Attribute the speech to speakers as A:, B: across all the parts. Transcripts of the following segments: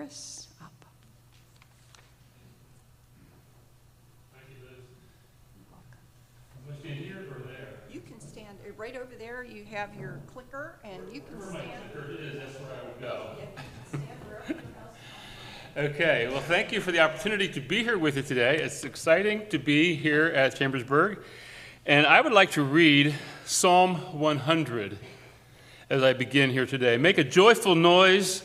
A: Chris up.
B: Am I stand here or there?
A: You can stand uh, right over there. You have your clicker, and you can stand.
B: There it is, that's where I would go.
A: yeah, stand wherever else.
B: Okay, well, thank you for the opportunity to be here with you today. It's exciting to be here at Chambersburg. And I would like to read Psalm 100 as I begin here today. Make a joyful noise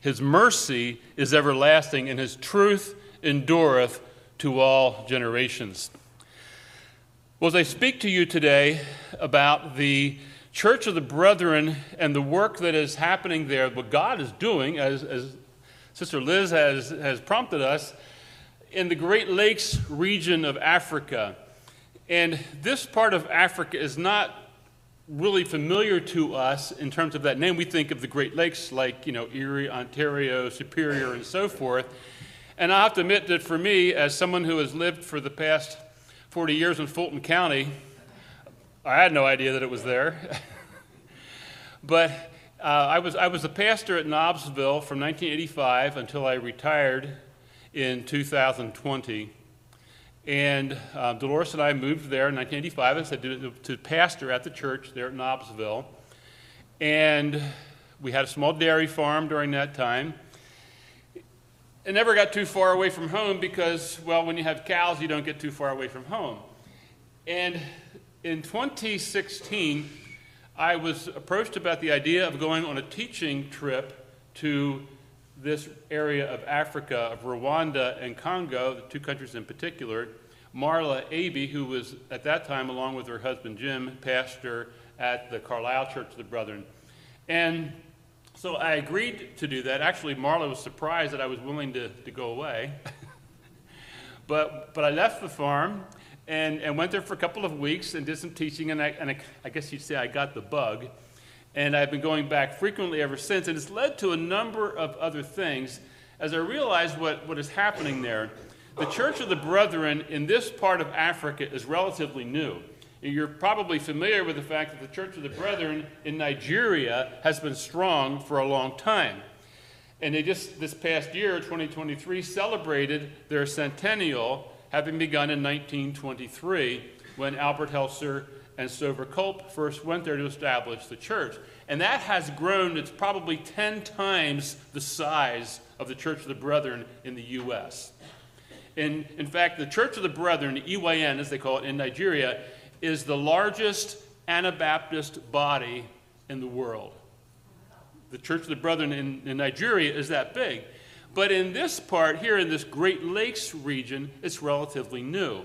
B: His mercy is everlasting, and his truth endureth to all generations. Well, as I speak to you today about the Church of the Brethren and the work that is happening there, what God is doing, as, as Sister Liz has, has prompted us, in the Great Lakes region of Africa. And this part of Africa is not really familiar to us in terms of that name. We think of the Great Lakes like, you know, Erie, Ontario, Superior, and so forth. And I have to admit that for me, as someone who has lived for the past 40 years in Fulton County, I had no idea that it was there. but uh, I, was, I was a pastor at Knobsville from 1985 until I retired in 2020. And uh, Dolores and I moved there in 1985 and said to, to pastor at the church there at Knobsville. And we had a small dairy farm during that time. It never got too far away from home because, well, when you have cows, you don't get too far away from home. And in 2016, I was approached about the idea of going on a teaching trip to this area of Africa, of Rwanda and Congo, the two countries in particular, Marla Abe, who was at that time, along with her husband Jim, pastor at the Carlisle Church of the Brethren. And so I agreed to do that. Actually, Marla was surprised that I was willing to, to go away. but, but I left the farm and, and went there for a couple of weeks and did some teaching, and, I, and I, I guess you'd say I got the bug. And I've been going back frequently ever since, and it's led to a number of other things as I realized what, what is happening there. The Church of the Brethren in this part of Africa is relatively new. You're probably familiar with the fact that the Church of the Brethren in Nigeria has been strong for a long time. And they just, this past year, 2023, celebrated their centennial, having begun in 1923 when Albert Helser and Stover Kulp first went there to establish the church. And that has grown, it's probably 10 times the size of the Church of the Brethren in the U.S. In, in fact, the Church of the Brethren, EYN as they call it in Nigeria, is the largest Anabaptist body in the world. The Church of the Brethren in, in Nigeria is that big. But in this part, here in this Great Lakes region, it's relatively new.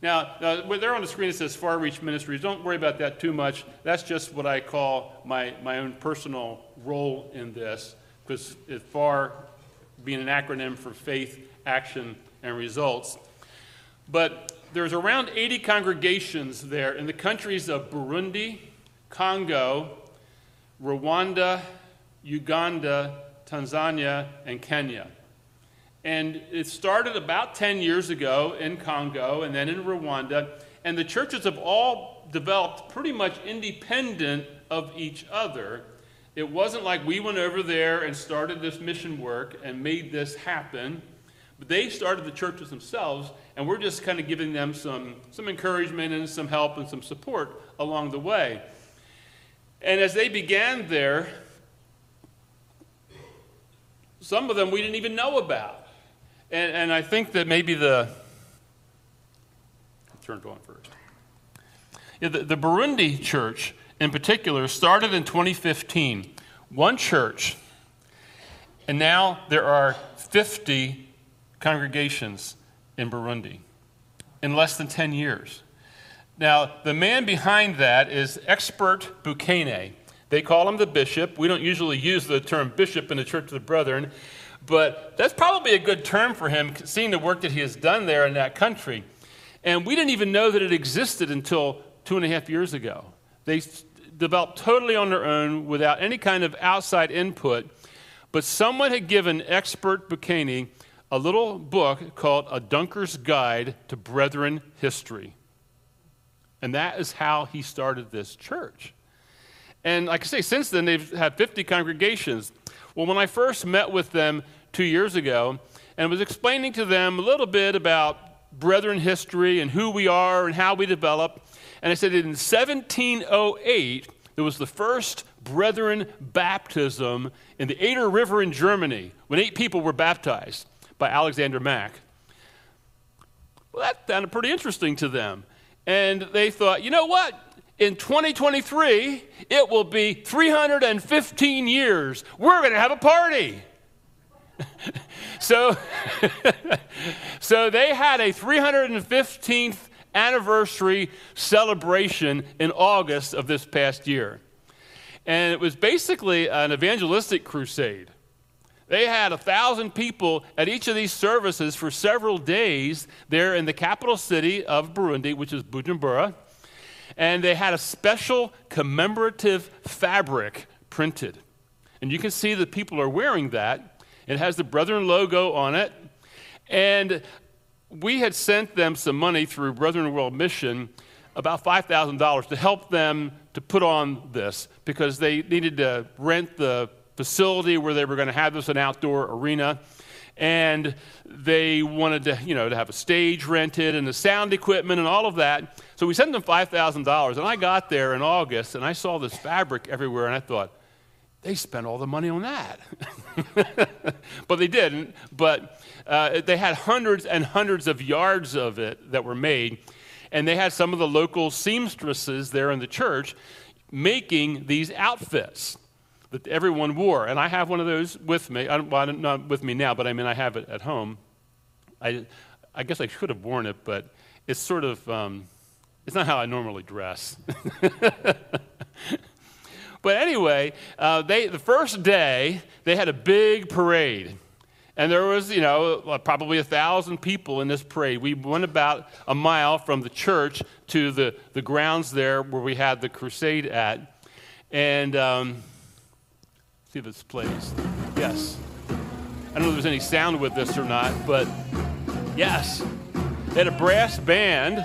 B: Now, uh, now there on the screen it says Far Reach Ministries. Don't worry about that too much. That's just what I call my, my own personal role in this, because FAR being an acronym for faith, action, and results. But there's around 80 congregations there in the countries of Burundi, Congo, Rwanda, Uganda, Tanzania, and Kenya. And it started about 10 years ago in Congo and then in Rwanda. And the churches have all developed pretty much independent of each other. It wasn't like we went over there and started this mission work and made this happen. But they started the churches themselves, and we're just kind of giving them some, some encouragement and some help and some support along the way. And as they began there, some of them we didn't even know about. And, and I think that maybe the. I'll turn. Yeah, the, the Burundi church, in particular, started in 2015. One church. And now there are 50 congregations in Burundi in less than 10 years. Now, the man behind that is Expert Bukene. They call him the bishop. We don't usually use the term bishop in the Church of the Brethren, but that's probably a good term for him, seeing the work that he has done there in that country. And we didn't even know that it existed until two and a half years ago. They developed totally on their own without any kind of outside input. But someone had given expert Bukene a little book called A Dunker's Guide to Brethren History. And that is how he started this church. And like I say, since then, they've had 50 congregations. Well, when I first met with them two years ago and was explaining to them a little bit about brethren history and who we are and how we develop, and I said in 1708, there was the first brethren baptism in the Eder River in Germany when eight people were baptized by Alexander Mack. Well, that sounded pretty interesting to them. And they thought, you know what? In 2023, it will be 315 years. We're going to have a party. so, so they had a 315th anniversary celebration in August of this past year. And it was basically an evangelistic crusade. They had a thousand people at each of these services for several days there in the capital city of Burundi, which is Bujumbura. And they had a special commemorative fabric printed. And you can see that people are wearing that. It has the Brethren logo on it. And we had sent them some money through Brethren World Mission, about $5,000, to help them to put on this because they needed to rent the facility where they were going to have this an outdoor arena and they wanted to you know to have a stage rented and the sound equipment and all of that so we sent them $5000 and i got there in august and i saw this fabric everywhere and i thought they spent all the money on that but they didn't but uh, they had hundreds and hundreds of yards of it that were made and they had some of the local seamstresses there in the church making these outfits that everyone wore. And I have one of those with me. I well, not with me now, but I mean, I have it at home. I, I guess I should have worn it, but it's sort of, um, it's not how I normally dress. but anyway, uh, they, the first day, they had a big parade. And there was, you know, probably a thousand people in this parade. We went about a mile from the church to the, the grounds there where we had the crusade at. And um, see if this plays. Yes. I don't know if there's any sound with this or not, but yes. They had a brass band.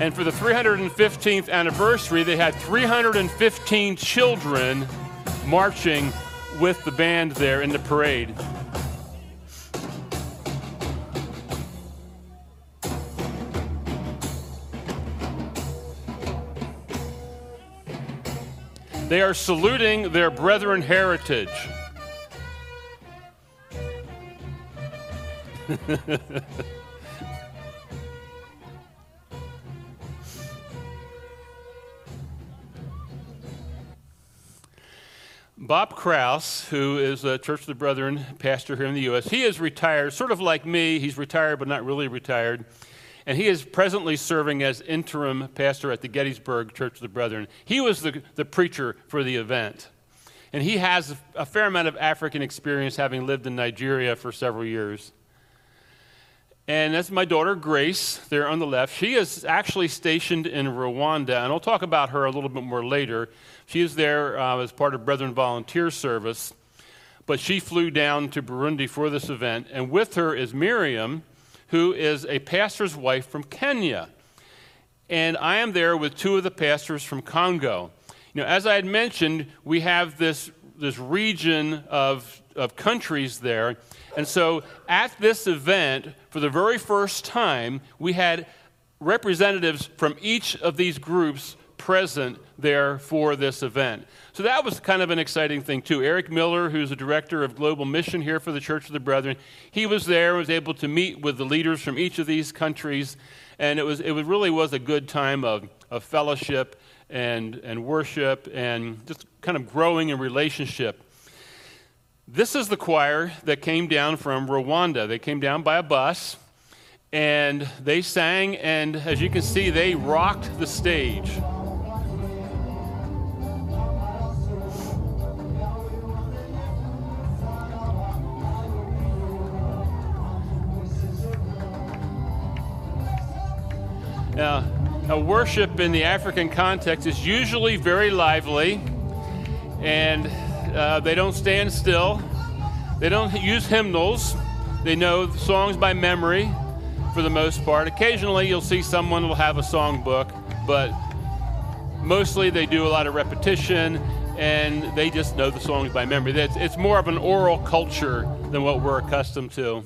B: And for the 315th anniversary, they had 315 children marching with the band there in the parade. They are saluting their brethren heritage. Bob Kraus, who is a Church of the Brethren pastor here in the U.S., he is retired, sort of like me. He's retired, but not really retired and he is presently serving as interim pastor at the Gettysburg Church of the Brethren. He was the, the preacher for the event. And he has a fair amount of African experience, having lived in Nigeria for several years. And that's my daughter, Grace, there on the left. She is actually stationed in Rwanda, and I'll talk about her a little bit more later. She is there uh, as part of Brethren Volunteer Service, but she flew down to Burundi for this event. And with her is Miriam, who is a pastor's wife from Kenya. And I am there with two of the pastors from Congo. You know, as I had mentioned, we have this, this region of, of countries there. And so at this event, for the very first time, we had representatives from each of these groups present there for this event. So that was kind of an exciting thing, too. Eric Miller, who's the director of global mission here for the Church of the Brethren, he was there, was able to meet with the leaders from each of these countries, and it, was, it really was a good time of, of fellowship and, and worship and just kind of growing in relationship. This is the choir that came down from Rwanda. They came down by a bus and they sang, and as you can see, they rocked the stage. Now, now, worship in the African context is usually very lively, and uh, they don't stand still. They don't use hymnals. They know songs by memory for the most part. Occasionally, you'll see someone will have a song book, but mostly they do a lot of repetition and they just know the songs by memory. It's more of an oral culture than what we're accustomed to.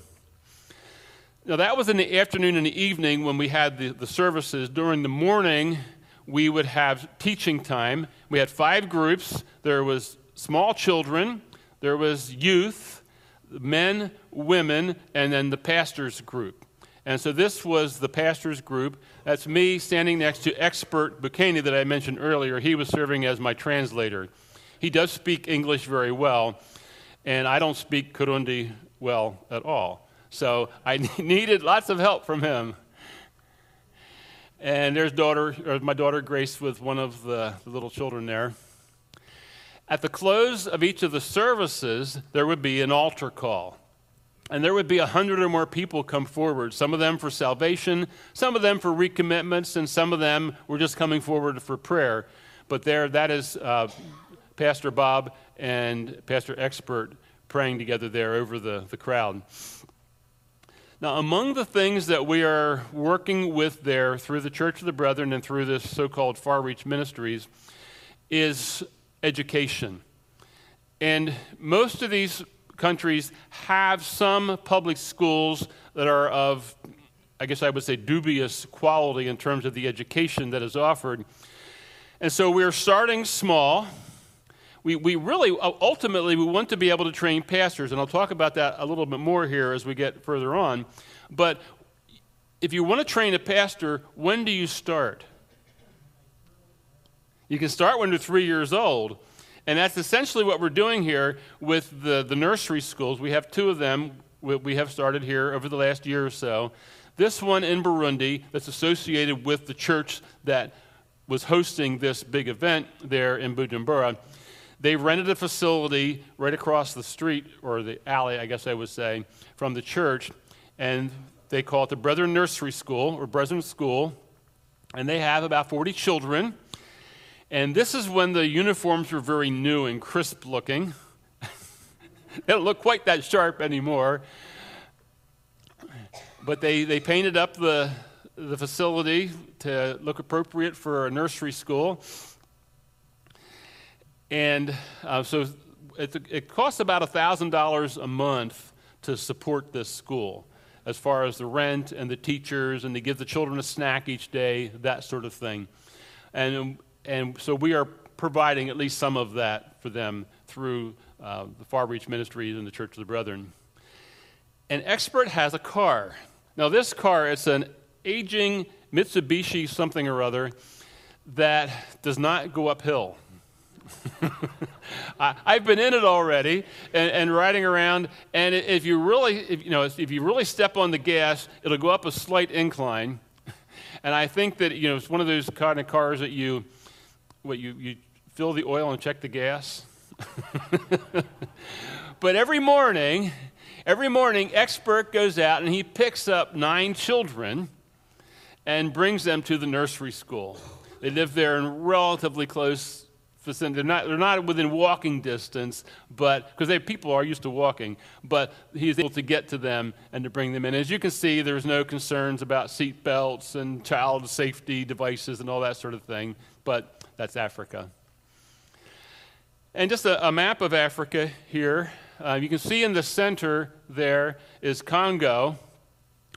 B: Now, that was in the afternoon and the evening when we had the, the services. During the morning, we would have teaching time. We had five groups. There was small children, there was youth, men, women, and then the pastor's group. And so this was the pastor's group. That's me standing next to expert Bukene that I mentioned earlier. He was serving as my translator. He does speak English very well, and I don't speak Kirundi well at all. So I needed lots of help from him. And there's daughter, or my daughter Grace with one of the, little children there. At the close of each of the services, there would be an altar call. And there would be a hundred or more people come forward, some of them for salvation, some of them for recommitments, and some of them were just coming forward for prayer. But there, that is uh, Pastor Bob and Pastor Expert praying together there over the, the crowd. Now, among the things that we are working with there through the Church of the Brethren and through this so called Far Reach Ministries is education. And most of these countries have some public schools that are of, I guess I would say, dubious quality in terms of the education that is offered. And so we're starting small we, we really, uh, ultimately, we want to be able to train pastors, and I'll talk about that a little bit more here as we get further on. But if you want to train a pastor, when do you start? You can start when they're three years old. And that's essentially what we're doing here with the, the nursery schools. We have two of them we have started here over the last year or so. This one in Burundi that's associated with the church that was hosting this big event there in Bujumbura. They rented a facility right across the street, or the alley, I guess I would say, from the church, and they call it the Brethren Nursery School, or Brethren School, and they have about 40 children. And this is when the uniforms were very new and crisp looking. they don't look quite that sharp anymore. But they, they painted up the, the facility to look appropriate for a nursery school. And uh, so it, it costs about $1,000 a month to support this school, as far as the rent and the teachers, and to give the children a snack each day, that sort of thing. And, and so we are providing at least some of that for them through uh, the Far Reach Ministries and the Church of the Brethren. An expert has a car. Now, this car, it's an aging Mitsubishi something or other that does not go uphill. I, have been in it already and, and, riding around. And if you really, if, you know, if you really step on the gas, it'll go up a slight incline. And I think that you know it's one of those kind of cars that you, what you you fill the oil and check the gas. but every morning, every morning, expert goes out and he picks up nine children and brings them to the nursery school. They live there in relatively close vicinity. They're not, they're not within walking distance, but because people are used to walking, but he's able to get to them and to bring them in. As you can see, there's no concerns about seat belts and child safety devices and all that sort of thing, but that's Africa. And just a, a map of Africa here. Uh, you can see in the center there is Congo,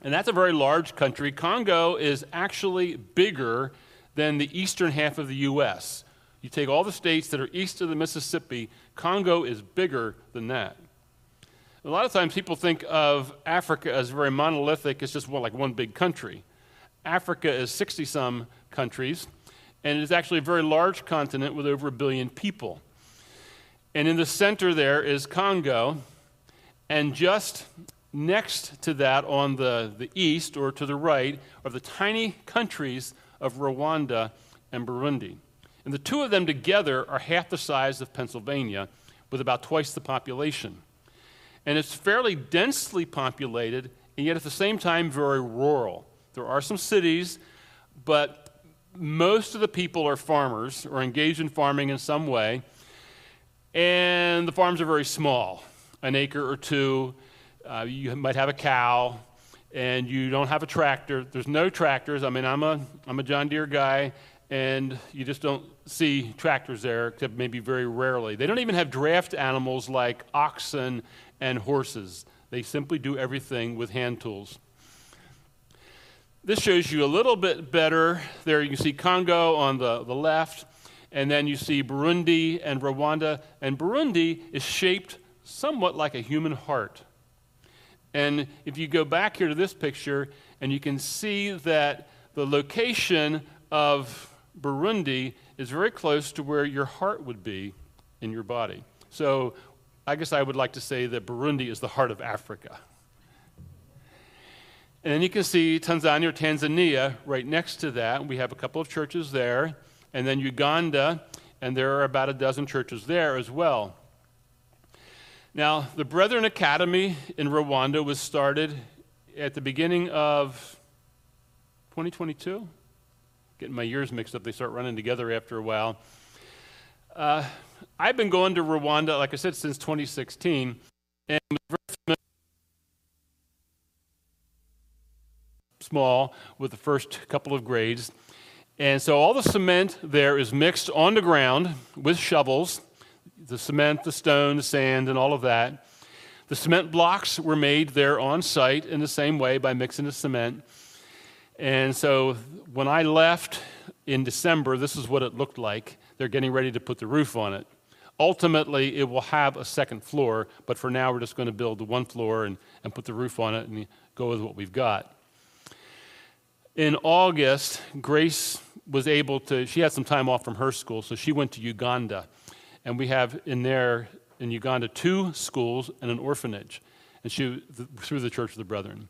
B: and that's a very large country. Congo is actually bigger than the eastern half of the U.S. You take all the states that are east of the Mississippi, Congo is bigger than that. A lot of times people think of Africa as very monolithic, it's just like one big country. Africa is 60 some countries, and it is actually a very large continent with over a billion people. And in the center there is Congo, and just next to that on the, the east or to the right are the tiny countries of Rwanda and Burundi. And the two of them together are half the size of Pennsylvania with about twice the population. And it's fairly densely populated, and yet at the same time, very rural. There are some cities, but most of the people are farmers or engaged in farming in some way, and the farms are very small an acre or two. Uh, you might have a cow, and you don't have a tractor. There's no tractors. I mean, I'm a, I'm a John Deere guy, and you just don't see tractors there, except maybe very rarely. They don't even have draft animals like oxen and horses. They simply do everything with hand tools. This shows you a little bit better. There you can see Congo on the, the left, and then you see Burundi and Rwanda. And Burundi is shaped somewhat like a human heart. And if you go back here to this picture, and you can see that the location of Burundi is very close to where your heart would be in your body. So I guess I would like to say that Burundi is the heart of Africa. And then you can see Tanzania or Tanzania right next to that. We have a couple of churches there. And then Uganda, and there are about a dozen churches there as well. Now, the Brethren Academy in Rwanda was started at the beginning of 2022. Getting my years mixed up, they start running together after a while. Uh, I've been going to Rwanda, like I said, since 2016, and small with the first couple of grades. And so all the cement there is mixed on the ground with shovels the cement, the stone, the sand, and all of that. The cement blocks were made there on site in the same way by mixing the cement. And so when I left in December, this is what it looked like. They're getting ready to put the roof on it. Ultimately, it will have a second floor, but for now, we're just going to build the one floor and, and put the roof on it and go with what we've got. In August, Grace was able to, she had some time off from her school, so she went to Uganda and we have in there in Uganda two schools and an orphanage, and she through the Church of the Brethren,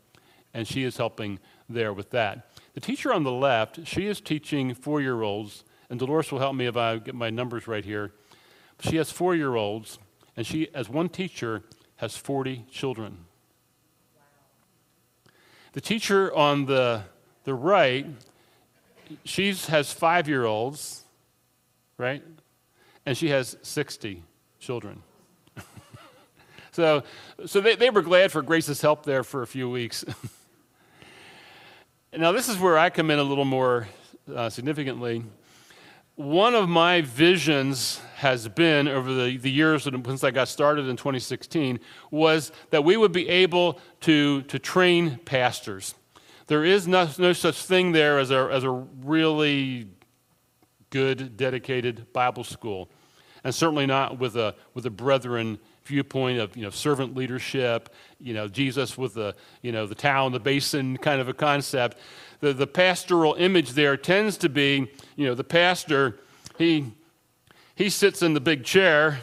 B: and she is helping there with that. The teacher on the left, she is teaching four-year-olds, and Dolores will help me if I get my numbers right here. She has four-year-olds, and she, as one teacher, has 40 children. The teacher on the, the right, she has five year olds, right? and she has 60 children. so so they, they were glad for Grace's help there for a few weeks. now, this is where I come in a little more uh, significantly. One of my visions has been over the, the years since I got started in 2016 was that we would be able to, to train pastors. There is no, no such thing there as a, as a really good, dedicated Bible school. And certainly not with a, with a brethren viewpoint of you know, servant leadership, you know, Jesus with the, you know, the towel and the basin kind of a concept. The, the pastoral image there tends to be, you know, the pastor, he, he sits in the big chair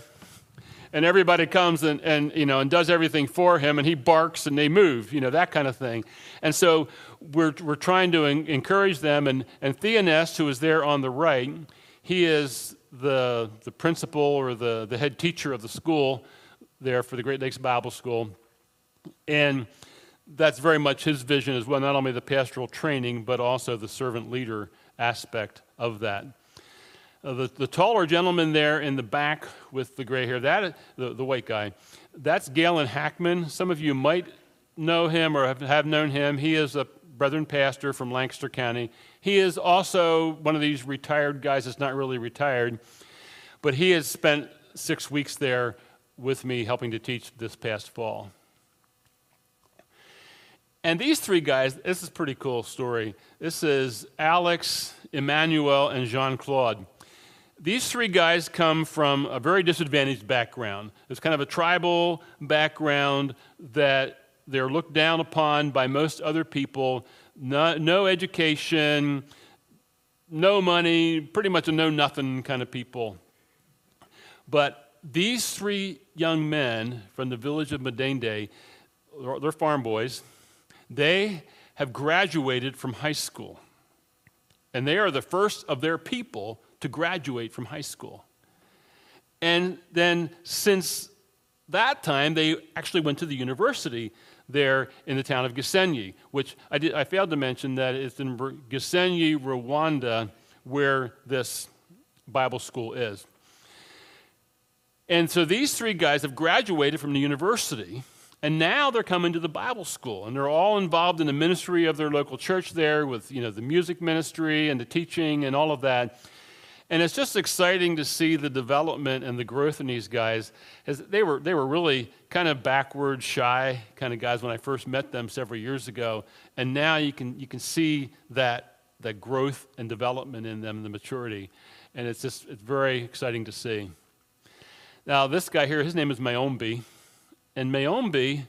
B: and everybody comes and, and, you know, and does everything for him and he barks and they move, you know, that kind of thing. And so we're, we're trying to encourage them. And, and Theonest, who is there on the right, he is the, the principal or the, the head teacher of the school there for the Great Lakes Bible School. And that's very much his vision as well, not only the pastoral training, but also the servant leader aspect of that. Uh, the, the taller gentleman there in the back with the gray hair, that the, the white guy, that's Galen Hackman. Some of you might know him or have, have known him. He is a Brethren pastor from Lancaster County. He is also one of these retired guys that's not really retired, but he has spent six weeks there with me helping to teach this past fall. And these three guys, this is a pretty cool story. This is Alex, Emmanuel, and Jean Claude. These three guys come from a very disadvantaged background. It's kind of a tribal background that they're looked down upon by most other people. No, no education, no money, pretty much a know nothing kind of people. But these three young men from the village of Madende, they're farm boys, they have graduated from high school. And they are the first of their people to graduate from high school. And then, since that time, they actually went to the university there in the town of Gisenyi, which I, did, I failed to mention that it's in Gisenyi, Rwanda, where this Bible school is. And so these three guys have graduated from the university, and now they're coming to the Bible school, and they're all involved in the ministry of their local church there with you know the music ministry and the teaching and all of that. And it's just exciting to see the development and the growth in these guys. As they were, they were really kind of backward, shy kind of guys when I first met them several years ago. And now you can, you can see that, that growth and development in them, the maturity. And it's just it's very exciting to see. Now, this guy here, his name is Mayombe. And Mayombe,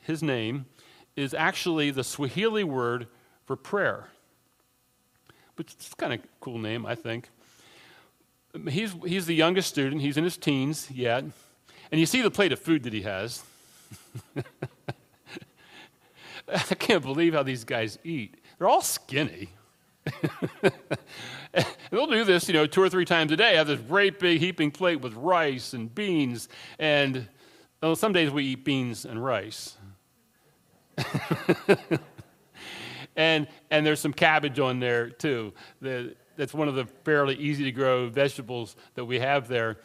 B: his name, is actually the Swahili word for prayer. Which is kind of cool name, I think he's, he's the youngest student. He's in his teens yet. And you see the plate of food that he has. I can't believe how these guys eat. They're all skinny. they'll do this, you know, two or three times a day. Have this great big heaping plate with rice and beans, and well, some days we eat beans and rice. and and there's some cabbage on there too. The, that's one of the fairly easy to grow vegetables that we have there.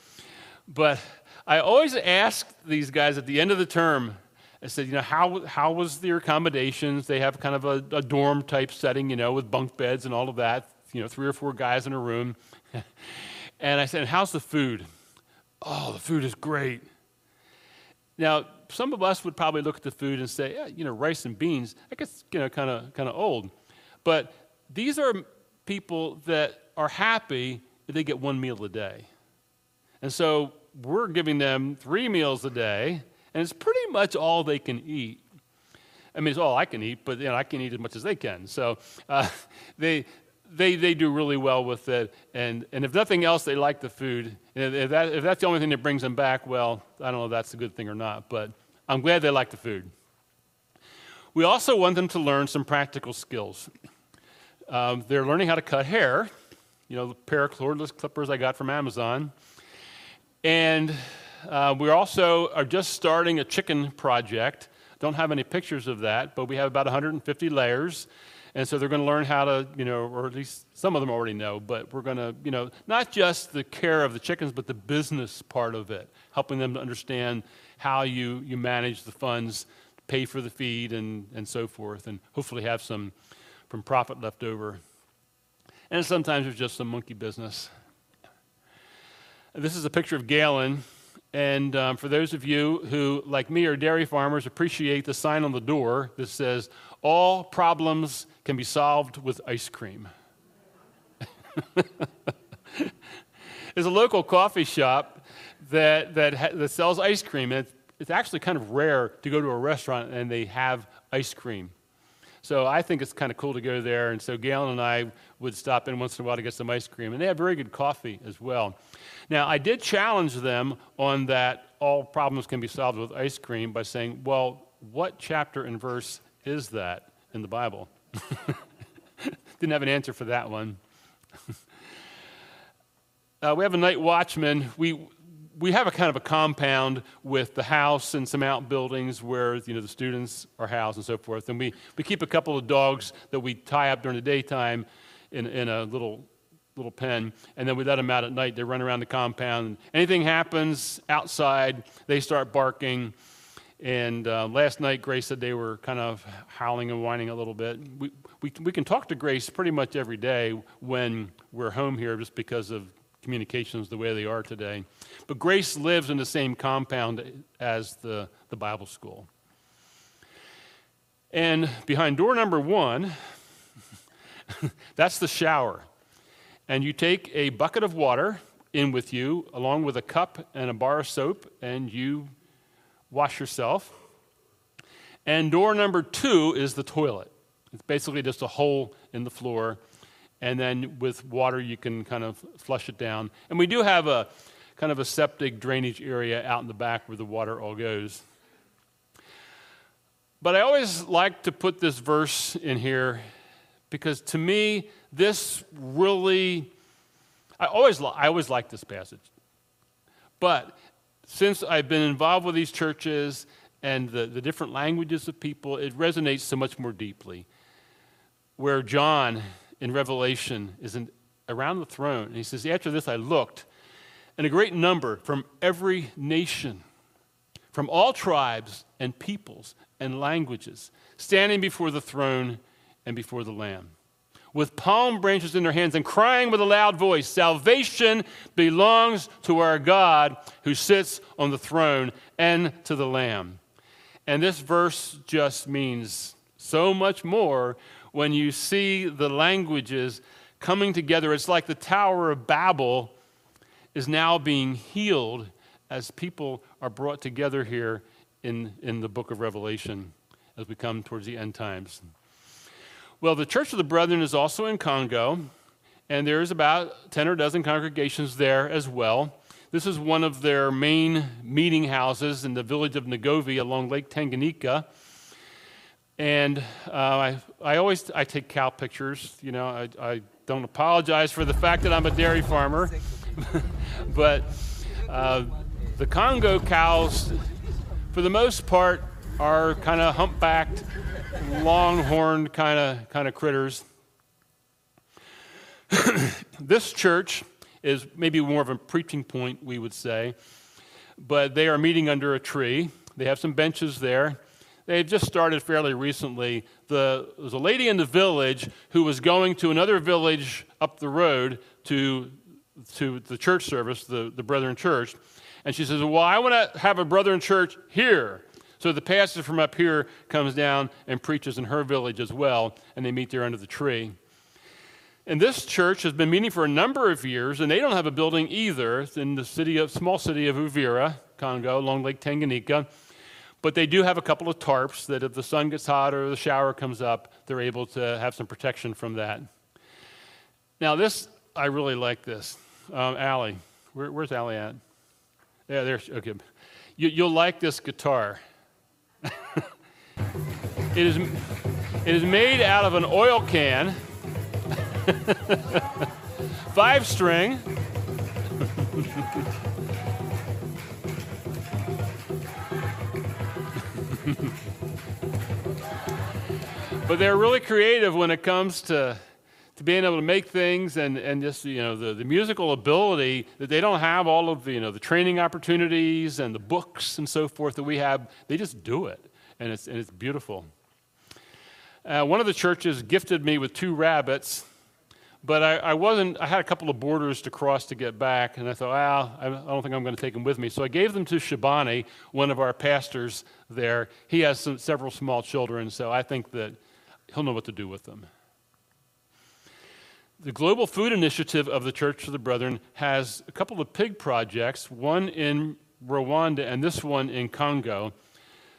B: But I always ask these guys at the end of the term, I said, you know, how, how was their accommodations? They have kind of a, a dorm type setting, you know, with bunk beds and all of that, you know, three or four guys in a room. and I said, how's the food? Oh, the food is great. Now, some of us would probably look at the food and say, yeah, you know, rice and beans, I guess, you know, kind of kind of old. But these are people that are happy if they get one meal a day. And so we're giving them three meals a day, and it's pretty much all they can eat. I mean, it's all I can eat, but you know, I can eat as much as they can. So uh, they, they, they do really well with it. And, and if nothing else, they like the food. And if, that, if that's the only thing that brings them back, well, I don't know if that's a good thing or not, but I'm glad they like the food. We also want them to learn some practical skills. Um, they're learning how to cut hair, you know, the pair of cordless clippers I got from Amazon. And uh, we also are just starting a chicken project. Don't have any pictures of that, but we have about 150 layers. And so they're going to learn how to, you know, or at least some of them already know, but we're going to, you know, not just the care of the chickens, but the business part of it, helping them to understand how you, you manage the funds, pay for the feed, and, and so forth, and hopefully have some from profit left over. And sometimes it's just some monkey business. This is a picture of Galen. And um, for those of you who, like me, are dairy farmers, appreciate the sign on the door that says, All problems can be solved with ice cream. There's a local coffee shop that, that, ha- that sells ice cream. And it's, it's actually kind of rare to go to a restaurant and they have ice cream. So I think it's kind of cool to go there. And so Galen and I would stop in once in a while to get some ice cream. And they have very good coffee as well. Now, I did challenge them on that all problems can be solved with ice cream by saying, well, what chapter and verse is that in the Bible? Didn't have an answer for that one. uh, we have a night watchman. We, we have a kind of a compound with the house and some outbuildings where you know the students are housed and so forth. And we, we keep a couple of dogs that we tie up during the daytime in, in a little little pen, and then we let them out at night. They run around the compound. Anything happens outside, they start barking. And uh, last night, Grace said they were kind of howling and whining a little bit. We, we, we can talk to Grace pretty much every day when we're home here just because of communications the way they are today. But Grace lives in the same compound as the, the Bible school. And behind door number one, that's the shower. And you take a bucket of water in with you, along with a cup and a bar of soap, and you wash yourself. And door number two is the toilet. It's basically just a hole in the floor. And then with water, you can kind of flush it down. And we do have a, kind of a septic drainage area out in the back where the water all goes. But I always like to put this verse in here because to me, this really, I always, I always like this passage. But since I've been involved with these churches and the, the different languages of people, it resonates so much more deeply. Where John in Revelation is in, around the throne, and he says, After this I looked, and a great number from every nation, from all tribes and peoples and languages, standing before the throne and before the Lamb with palm branches in their hands and crying with a loud voice Salvation belongs to our God who sits on the throne and to the Lamb. And this verse just means so much more when you see the languages coming together. It's like the Tower of Babel is now being healed as people are brought together here in, in the book of Revelation as we come towards the end times. Well, the Church of the Brethren is also in Congo, and there's about 10 or dozen congregations there as well. This is one of their main meeting houses in the village of Nagovi along Lake Tanganyika. And uh, I, I always I take cow pictures. You know, I, I don't apologize for the fact that I'm a dairy farmer, but uh, the Congo cows, for the most part, are kind of humpbacked longhorned kind of kind of critters. this church is maybe more of a preaching point, we would say, but they are meeting under a tree. They have some benches there. They've just started fairly recently. The, there was a lady in the village who was going to another village up the road to, to the church service, the, the Brethren Church. And she says, Well, I want to have a Brethren Church here. So the pastor from up here comes down and preaches in her village as well, and they meet there under the tree. And this church has been meeting for a number of years, and they don't have a building either. It's in the city of, small city of Uvira, Congo, along Lake Tanganyika. But they do have a couple of tarps that if the sun gets hot or the shower comes up, they're able to have some protection from that. Now, this, I really like this. Um, Allie, where, where's Allie at? Yeah, there's, okay. You, you'll like this guitar. it, is, it is made out of an oil can, five string. but they're really creative when it comes to, to being able to make things and, and just you know the, the musical ability that they don't have all of the you know the training opportunities and the books and so forth that we have. They just do it and it's, and it's beautiful. Uh, one of the churches gifted me with two rabbits but I, I, wasn't i had a couple of borders to cross to get back and i thought ah, well i don't think i'm going to take them with me. So i gave them to shabani one of our pastors there. He has some, several small children so i think that he'll know what to do with them. The Global Food Initiative of the Church of the Brethren has a couple of pig projects, one in Rwanda and this one in Congo.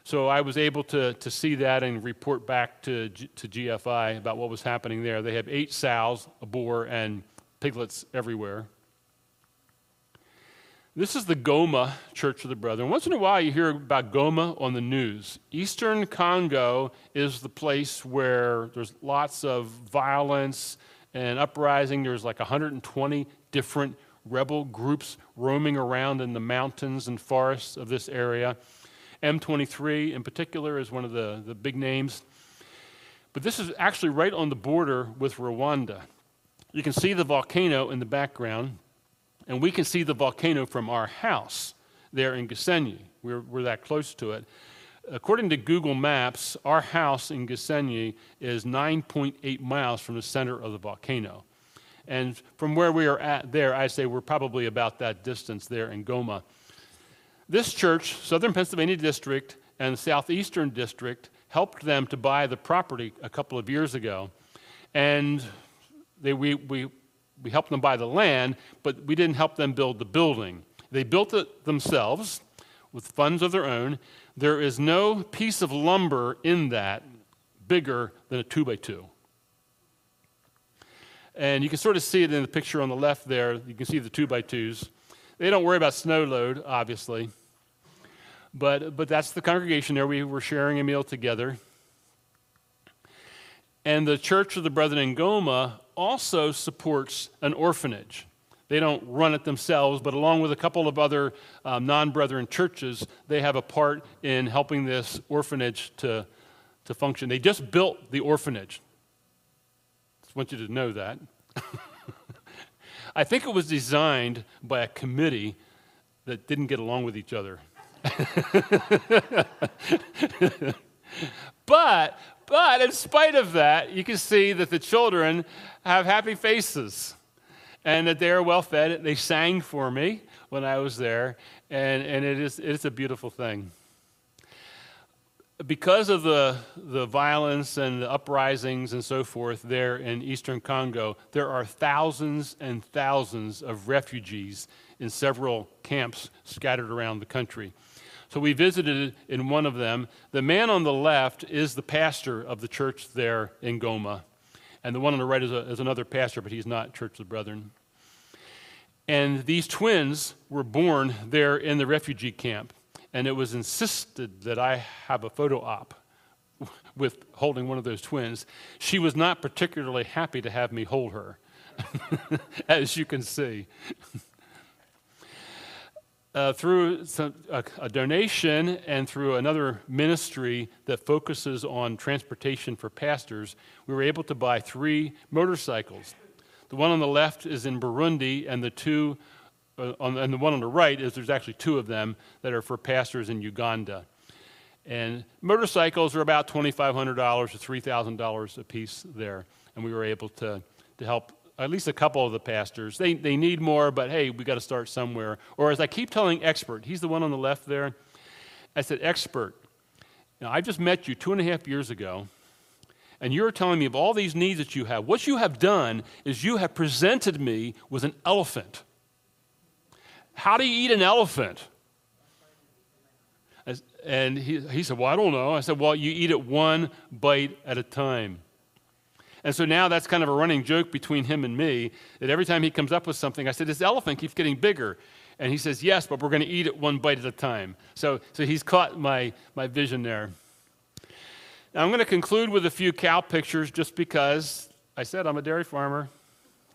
B: So I was able to, to see that and report back to, to GFI about what was happening there. They have eight sows, a boar, and piglets everywhere. This is the Goma Church of the Brethren. Once in a while, you hear about Goma on the news. Eastern Congo is the place where there's lots of violence and uprising. There's like 120 different rebel groups roaming around in the mountains and forests of this area. M23 in particular is one of the, the big names. But this is actually right on the border with Rwanda. You can see the volcano in the background, and we can see the volcano from our house there in Gisenyi. We're, we're that close to it. According to Google Maps, our house in Gisenyi is 9.8 miles from the center of the volcano. And from where we are at there, I say we're probably about that distance there in Goma. This church, Southern Pennsylvania District and Southeastern District, helped them to buy the property a couple of years ago. And they, we, we, we helped them buy the land, but we didn't help them build the building. They built it themselves with funds of their own, there is no piece of lumber in that bigger than a two by two. And you can sort of see it in the picture on the left there. You can see the two by twos. They don't worry about snow load, obviously. But, but that's the congregation there. We were sharing a meal together. And the Church of the Brethren in Goma also supports an orphanage. They don't run it themselves, but along with a couple of other um, non brethren churches, they have a part in helping this orphanage to, to function. They just built the orphanage. Just want you to know that. I think it was designed by a committee that didn't get along with each other. but, but in spite of that, you can see that the children have happy faces and that they are well fed. They sang for me when I was there, and, and it, is, it is a beautiful thing. Because of the, the violence and the uprisings and so forth there in eastern Congo, there are thousands and thousands of refugees in several camps scattered around the country. So we visited in one of them. The man on the left is the pastor of the church there in Goma. And the one on the right is, a, is another pastor, but he's not Church of the Brethren. And these twins were born there in the refugee camp. And it was insisted that I have a photo op with holding one of those twins. She was not particularly happy to have me hold her, as you can see uh, through some, a, a, donation and through another ministry that focuses on transportation for pastors, we were able to buy three motorcycles. The one on the left is in Burundi, and the two, uh, on, and the one on the right is there's actually two of them that are for pastors in Uganda. And motorcycles are about $2,500 to $3,000 a piece there, and we were able to, to help at least a couple of the pastors. They, they need more, but hey, we got to start somewhere. Or as I keep telling expert, he's the one on the left there. I said, expert, now I just met you two and a half years ago, and you're telling me of all these needs that you have. What you have done is you have presented me with an elephant. How do you eat an elephant? And he, he said, Well, I don't know. I said, Well, you eat it one bite at a time. And so now that's kind of a running joke between him and me that every time he comes up with something, I said, This elephant keeps getting bigger. And he says, Yes, but we're going to eat it one bite at a time. So, so he's caught my, my vision there. Now I'm going to conclude with a few cow pictures just because I said I'm a dairy farmer.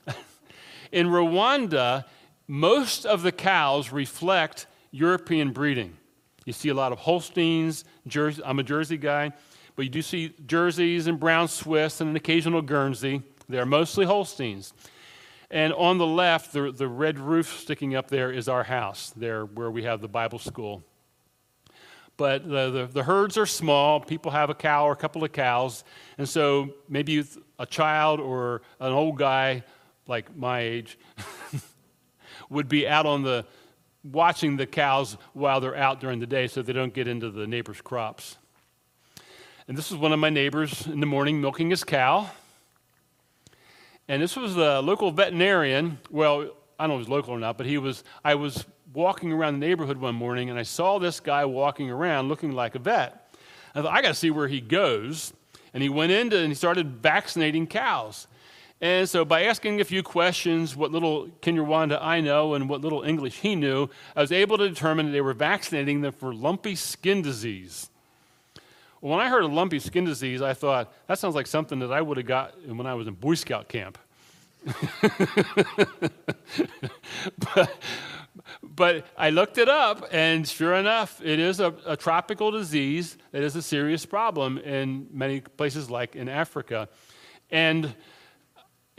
B: In Rwanda, most of the cows reflect European breeding. You see a lot of Holsteins, Jersey, I'm a Jersey guy. But you do see Jerseys and brown Swiss and an occasional Guernsey. They're mostly Holsteins. And on the left, the, the red roof sticking up there is our house, there where we have the Bible school. But the, the, the herds are small. People have a cow or a couple of cows. And so maybe a child or an old guy like my age would be out on the watching the cows while they're out during the day so they don't get into the neighbor's crops. And this was one of my neighbors in the morning milking his cow. And this was the local veterinarian. Well, I don't know if he's local or not, but he was, I was walking around the neighborhood one morning and I saw this guy walking around looking like a vet. I thought, I got to see where he goes. And he went into and he started vaccinating cows. And so, by asking a few questions, what little Kinyarwanda I know and what little English he knew, I was able to determine that they were vaccinating them for lumpy skin disease. When I heard of lumpy skin disease, I thought, that sounds like something that I would have got when I was in Boy Scout camp. but, but, I looked it up, and sure enough, it is a, a tropical disease that is a serious problem in many places, like in Africa. And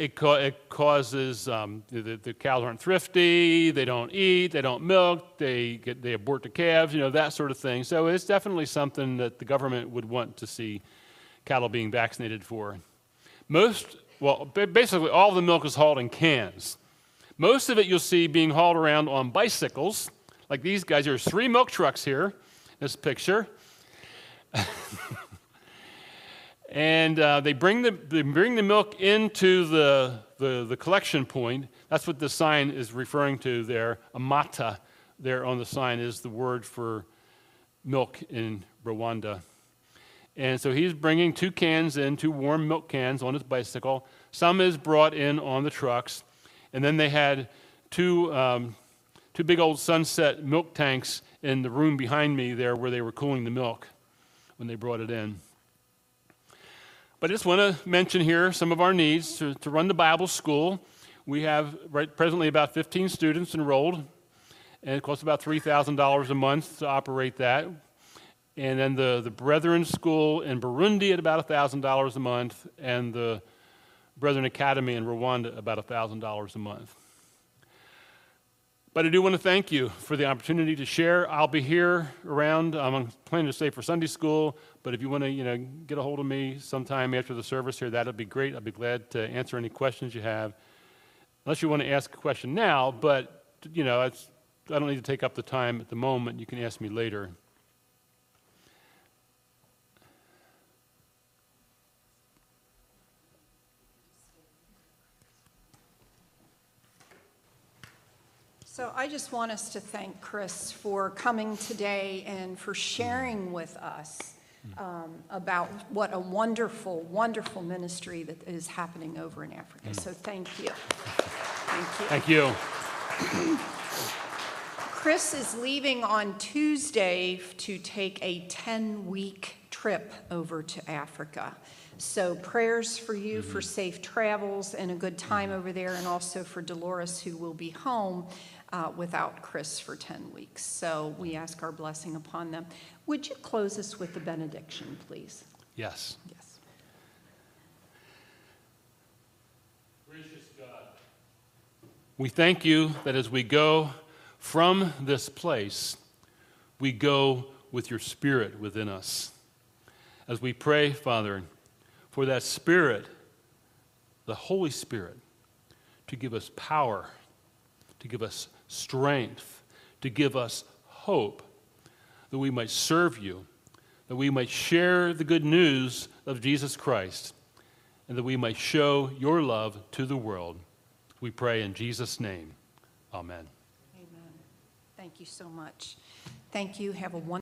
B: it, ca- it causes um, the, the, cows aren't thrifty, they don't eat, they don't milk, they, get, they abort the calves, you know, that sort of thing. So it's definitely something that the government would want to see cattle being vaccinated for. Most, well, basically all the milk is hauled in cans. Most of it you'll see being hauled around on bicycles, like these guys. There's three milk trucks here, in this picture. and uh, they, bring the, they bring the milk into the, the, the, collection point. That's what the sign is referring to there. Amata, there on the sign, is the word for milk in Rwanda. And so he's bringing two cans in, two warm milk cans on his bicycle. Some is brought in on the trucks. And then they had two, um, two big old sunset milk tanks in the room behind me there where they were cooling the milk when they brought it in. But I just want to mention here some of our needs to, to run the Bible school. We have right, presently about 15 students enrolled, and it costs about $3,000 a month to operate that. And then the, the Brethren School in Burundi at about $1,000 a month, and the Brethren Academy in Rwanda about $1,000 a month. But I do want to thank you for the opportunity to share. I'll be here around. Um, I'm planning to stay for Sunday school, but if you want to, you know, get a hold of me sometime after the service here, that'd be great. I'd be glad to answer any questions you have. Unless you want to ask a question now, but you know, I don't need to take up the time at the moment. You can ask me later.
A: So I just want us to thank Chris for coming today and for sharing with us um, about what a wonderful, wonderful ministry that is happening over in Africa. Mm. So thank you. Thank you.
B: Thank you.
A: Chris is leaving on Tuesday to take a 10-week trip over to Africa. So prayers for you for mm-hmm. safe travels and a good time mm-hmm. over there, and also for Dolores, who will be home uh, without Chris for 10 weeks. So we ask our blessing upon them. Would you close us with the benediction, please?
B: Yes.
A: Yes.
B: Gracious God, we thank you that as we go from this place, we go with your Spirit within us. As we pray, Father, for that Spirit, the Holy Spirit, to give us power, to give us strength, to give us hope, that we might serve you, that we might share the good news of Jesus Christ, and that we might show your love to the world. We pray in Jesus' name. Amen.
A: Amen. Thank you so much. Thank you. Have a wonderful